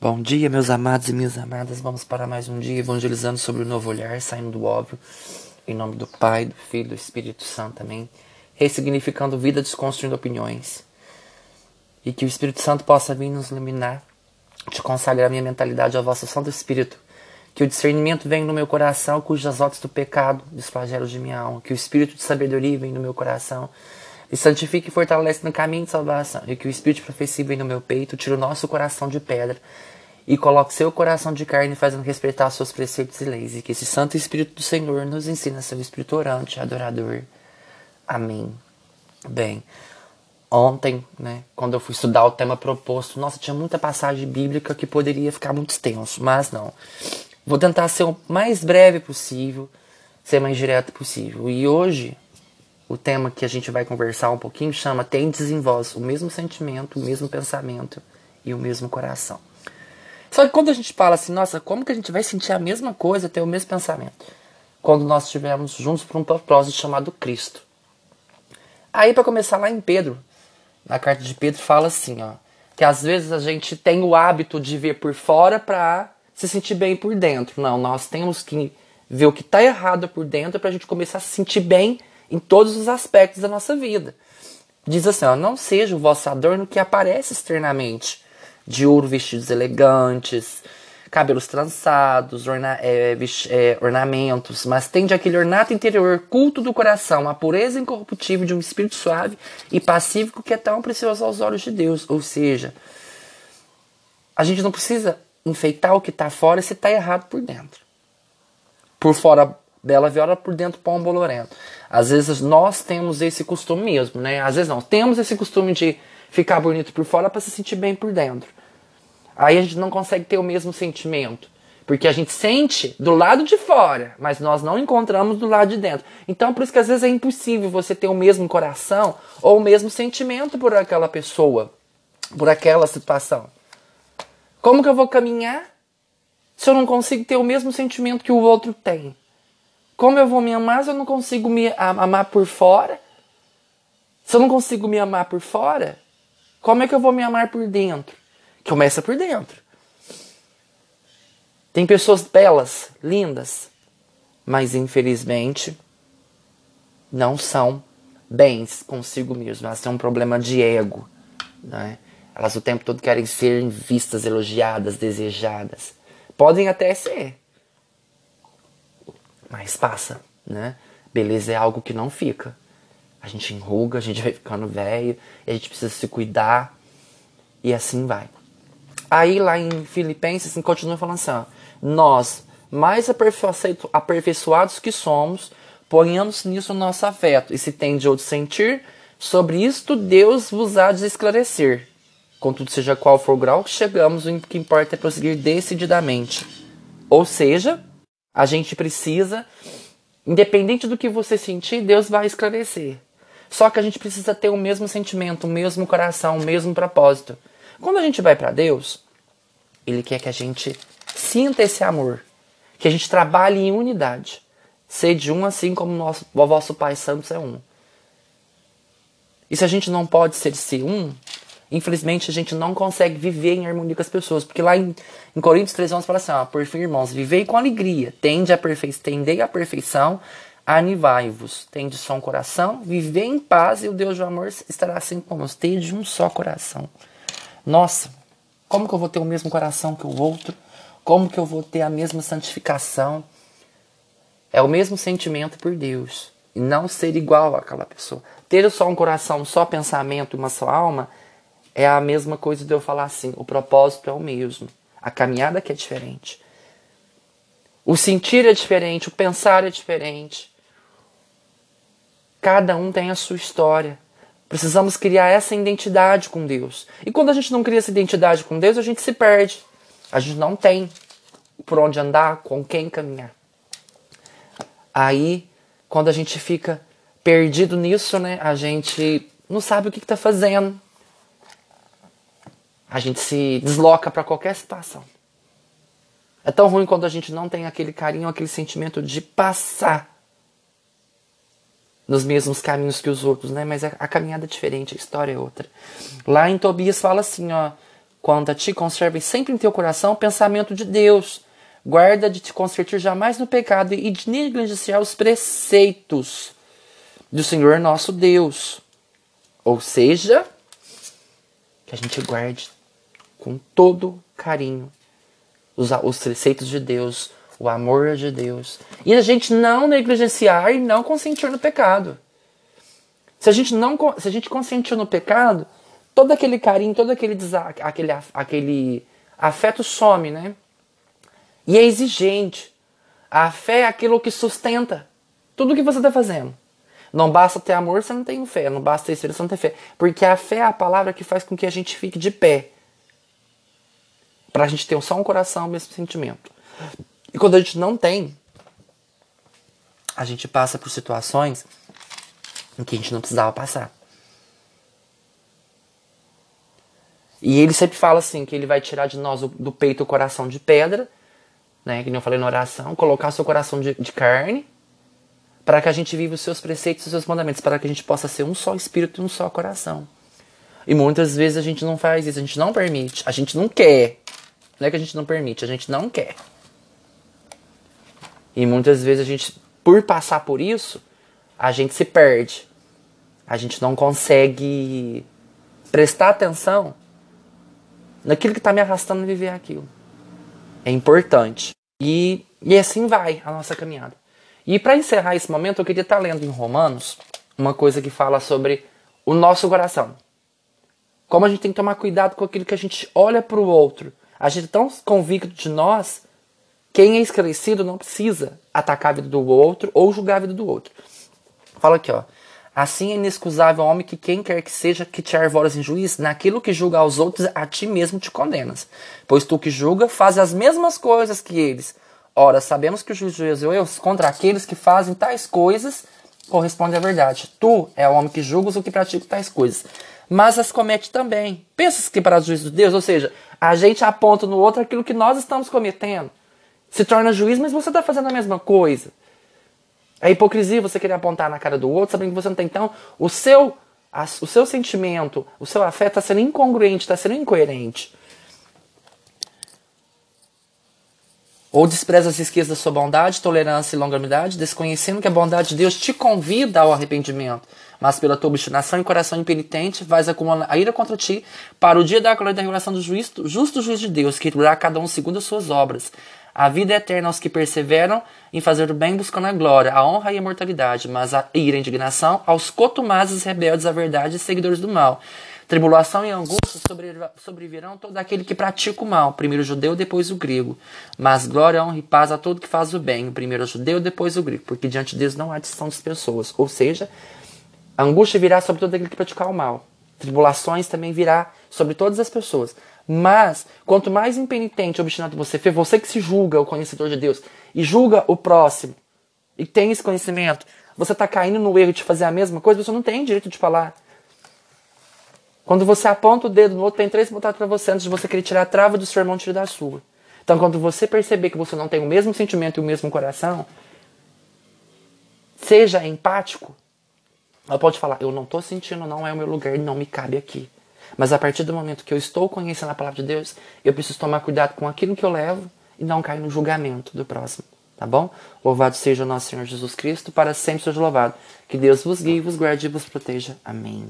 Bom dia, meus amados e minhas amadas. Vamos para mais um dia evangelizando sobre o novo olhar, saindo do óbvio, em nome do Pai, do Filho, do Espírito Santo também, ressignificando vida, desconstruindo opiniões. E que o Espírito Santo possa vir nos iluminar, te consagrar minha mentalidade ao vosso Santo Espírito. Que o discernimento venha no meu coração, cujas obras do pecado, dos flagelos de minha alma. Que o Espírito de sabedoria venha no meu coração, e santifique e fortalece no caminho de salvação. E que o Espírito profecia no meu peito, tire o nosso coração de pedra e coloque seu coração de carne fazendo respeitar seus preceitos e leis. E que esse Santo Espírito do Senhor nos ensine a ser o Espírito orante, adorador. Amém. Bem, ontem, né, quando eu fui estudar o tema proposto, nossa, tinha muita passagem bíblica que poderia ficar muito extenso, mas não. Vou tentar ser o mais breve possível, ser mais direto possível. E hoje o tema que a gente vai conversar um pouquinho chama Tendes em vós o mesmo sentimento, o mesmo pensamento e o mesmo coração. Só que quando a gente fala assim, nossa, como que a gente vai sentir a mesma coisa, ter o mesmo pensamento? Quando nós estivermos juntos por um propósito chamado Cristo. Aí, para começar lá em Pedro, na carta de Pedro, fala assim, ó, que às vezes a gente tem o hábito de ver por fora para se sentir bem por dentro. Não, nós temos que ver o que está errado por dentro para a gente começar a se sentir bem em todos os aspectos da nossa vida. Diz assim: ó, não seja o vosso adorno que aparece externamente, de ouro vestidos elegantes, cabelos trançados, orna é, é, ornamentos, mas tende aquele ornato interior, culto do coração, a pureza incorruptível de um espírito suave e pacífico que é tão precioso aos olhos de Deus. Ou seja, a gente não precisa enfeitar o que está fora se está errado por dentro. Por fora bela viola, por dentro pão bolorento. Às vezes nós temos esse costume mesmo, né? Às vezes não, temos esse costume de ficar bonito por fora para se sentir bem por dentro. Aí a gente não consegue ter o mesmo sentimento. Porque a gente sente do lado de fora, mas nós não encontramos do lado de dentro. Então, por isso que às vezes é impossível você ter o mesmo coração ou o mesmo sentimento por aquela pessoa, por aquela situação. Como que eu vou caminhar se eu não consigo ter o mesmo sentimento que o outro tem? Como eu vou me amar se eu não consigo me amar por fora? Se eu não consigo me amar por fora, como é que eu vou me amar por dentro? Começa por dentro. Tem pessoas belas, lindas, mas infelizmente não são bens consigo mesmas. Elas têm um problema de ego. Né? Elas o tempo todo querem ser vistas, elogiadas, desejadas. Podem até ser, mas passa, né? Beleza é algo que não fica. A gente enruga, a gente vai ficando velho, a gente precisa se cuidar e assim vai. Aí lá em Filipenses assim, continua falando assim: ó, nós, mais aperfeiçoados que somos, ponhamos nisso o nosso afeto, e se tem de outro sentir, sobre isto Deus vos há de esclarecer. Contudo, seja qual for o grau que chegamos, o que importa é prosseguir decididamente. Ou seja, a gente precisa, independente do que você sentir, Deus vai esclarecer. Só que a gente precisa ter o mesmo sentimento, o mesmo coração, o mesmo propósito. Quando a gente vai para Deus, Ele quer que a gente sinta esse amor, que a gente trabalhe em unidade. Sede um assim como nosso, o vosso Pai Santo é um. E se a gente não pode ser se um, Infelizmente, a gente não consegue viver em harmonia com as pessoas. Porque lá em, em Coríntios 3, vamos falar assim: ó, por fim, irmãos, vivei com alegria, tende a perfe... tendei a perfeição, anivai-vos, tende só um coração, vivei em paz e o Deus do amor estará assim conosco. Tende um só coração. Nossa, como que eu vou ter o mesmo coração que o outro? Como que eu vou ter a mesma santificação? É o mesmo sentimento por Deus. E não ser igual àquela pessoa. Ter só um coração, só pensamento, uma só alma é a mesma coisa de eu falar assim: o propósito é o mesmo, a caminhada que é diferente. O sentir é diferente, o pensar é diferente. Cada um tem a sua história. Precisamos criar essa identidade com Deus. E quando a gente não cria essa identidade com Deus, a gente se perde. A gente não tem por onde andar, com quem caminhar. Aí, quando a gente fica perdido nisso, né, a gente não sabe o que está fazendo a gente se desloca para qualquer situação. É tão ruim quando a gente não tem aquele carinho, aquele sentimento de passar nos mesmos caminhos que os outros, né? Mas a, caminhada é diferente, a história é outra. Lá em Tobias fala assim, ó, Quanto a ti, conserve sempre em teu coração o pensamento de Deus. Guarda de te convertir jamais no pecado e de negligenciar os preceitos do Senhor nosso Deus. Ou seja, que a gente guarde com todo carinho os, os preceitos de Deus, o amor de Deus. E a gente não negligenciar e não consentir no pecado. Se a gente não se a gente consentir no pecado, todo aquele carinho, todo aquele aquele, aquele afeto some, né? E é exigente. A fé é aquilo que sustenta tudo que você está fazendo. Não basta ter amor, você não tem fé. Não basta ter esperança, você não tem fé. Porque a fé é a palavra que faz com que a gente fique de pé. Para a gente ter só um coração, o mesmo sentimento. E quando a gente não tem, a gente passa por situações em que a gente não precisava passar. E ele sempre fala assim, que ele vai tirar de nós do peito o coração de pedra, né, que nem eu falei na oração, colocar o seu coração de, de carne, para que a gente viva os seus preceitos e os seus mandamentos, para que a gente possa ser um só espírito e um só coração. E muitas vezes a gente não faz isso, a gente não permite, a gente não quer. Não é que a gente não permite, a gente não quer. E muitas vezes a gente, por passar por isso, a gente se perde. A gente não consegue prestar atenção naquilo que está me arrastando a viver aquilo. É importante. E, e assim vai a nossa caminhada. E para encerrar esse momento, eu queria estar tá lendo em Romanos uma coisa que fala sobre o nosso coração. Como a gente tem que tomar cuidado com aquilo que a gente olha para o outro. A gente é tão convicto de nós, quem é esclarecido não precisa atacar a vida do outro ou julgar a vida do outro. Fala aqui, ó. Assim é inexcusável homem que quem quer que seja que te arvoras em juiz, naquilo que julga aos outros, a ti mesmo te condenas. Pois tu que julga, faz as mesmas coisas que eles. Ora, sabemos que o juiz de Deus contra aqueles que fazem tais coisas corresponde à verdade. Tu é o homem que julgas o que pratica tais coisas, mas as comete também. Pensas que para o juízo de Deus, ou seja, a gente aponta no outro aquilo que nós estamos cometendo. Se torna juiz, mas você está fazendo a mesma coisa. É hipocrisia você querer apontar na cara do outro, sabendo que você não tem. Então, o seu, o seu sentimento, o seu afeto está sendo incongruente, está sendo incoerente. Ou despreza as riquezas da sua bondade, tolerância e longanimidade, desconhecendo que a bondade de Deus te convida ao arrependimento. Mas pela tua obstinação e coração impenitente, vais acumular a ira contra ti, para o dia da glória da revelação do juiz, justo juiz de Deus, que irá cada um segundo as suas obras. A vida é eterna aos que perseveram em fazer o bem buscando a glória, a honra e a imortalidade, mas a ira e a indignação aos cotumazes rebeldes à verdade e seguidores do mal. Tribulação e angústia sobrevirão todo aquele que pratica o mal, primeiro o judeu, depois o grego. Mas glória, honra e paz a todo que faz o bem, primeiro o judeu, depois o grego, porque diante de Deus não há distinção das pessoas. Ou seja, a angústia virá sobre todo aquele que praticar o mal. Tribulações também virá sobre todas as pessoas. Mas, quanto mais impenitente e obstinado você for, você que se julga o conhecedor de Deus e julga o próximo e tem esse conhecimento, você está caindo no erro de fazer a mesma coisa, você não tem direito de falar. Quando você aponta o dedo no outro, tem três botados para você antes de você querer tirar a trava do seu irmão, tira da sua. Então, quando você perceber que você não tem o mesmo sentimento e o mesmo coração, seja empático. Ela pode falar: Eu não estou sentindo, não é o meu lugar, não me cabe aqui. Mas a partir do momento que eu estou conhecendo a palavra de Deus, eu preciso tomar cuidado com aquilo que eu levo e não cair no julgamento do próximo. Tá bom? Louvado seja o nosso Senhor Jesus Cristo, para sempre seja louvado. Que Deus vos guie, vos guarde e vos proteja. Amém.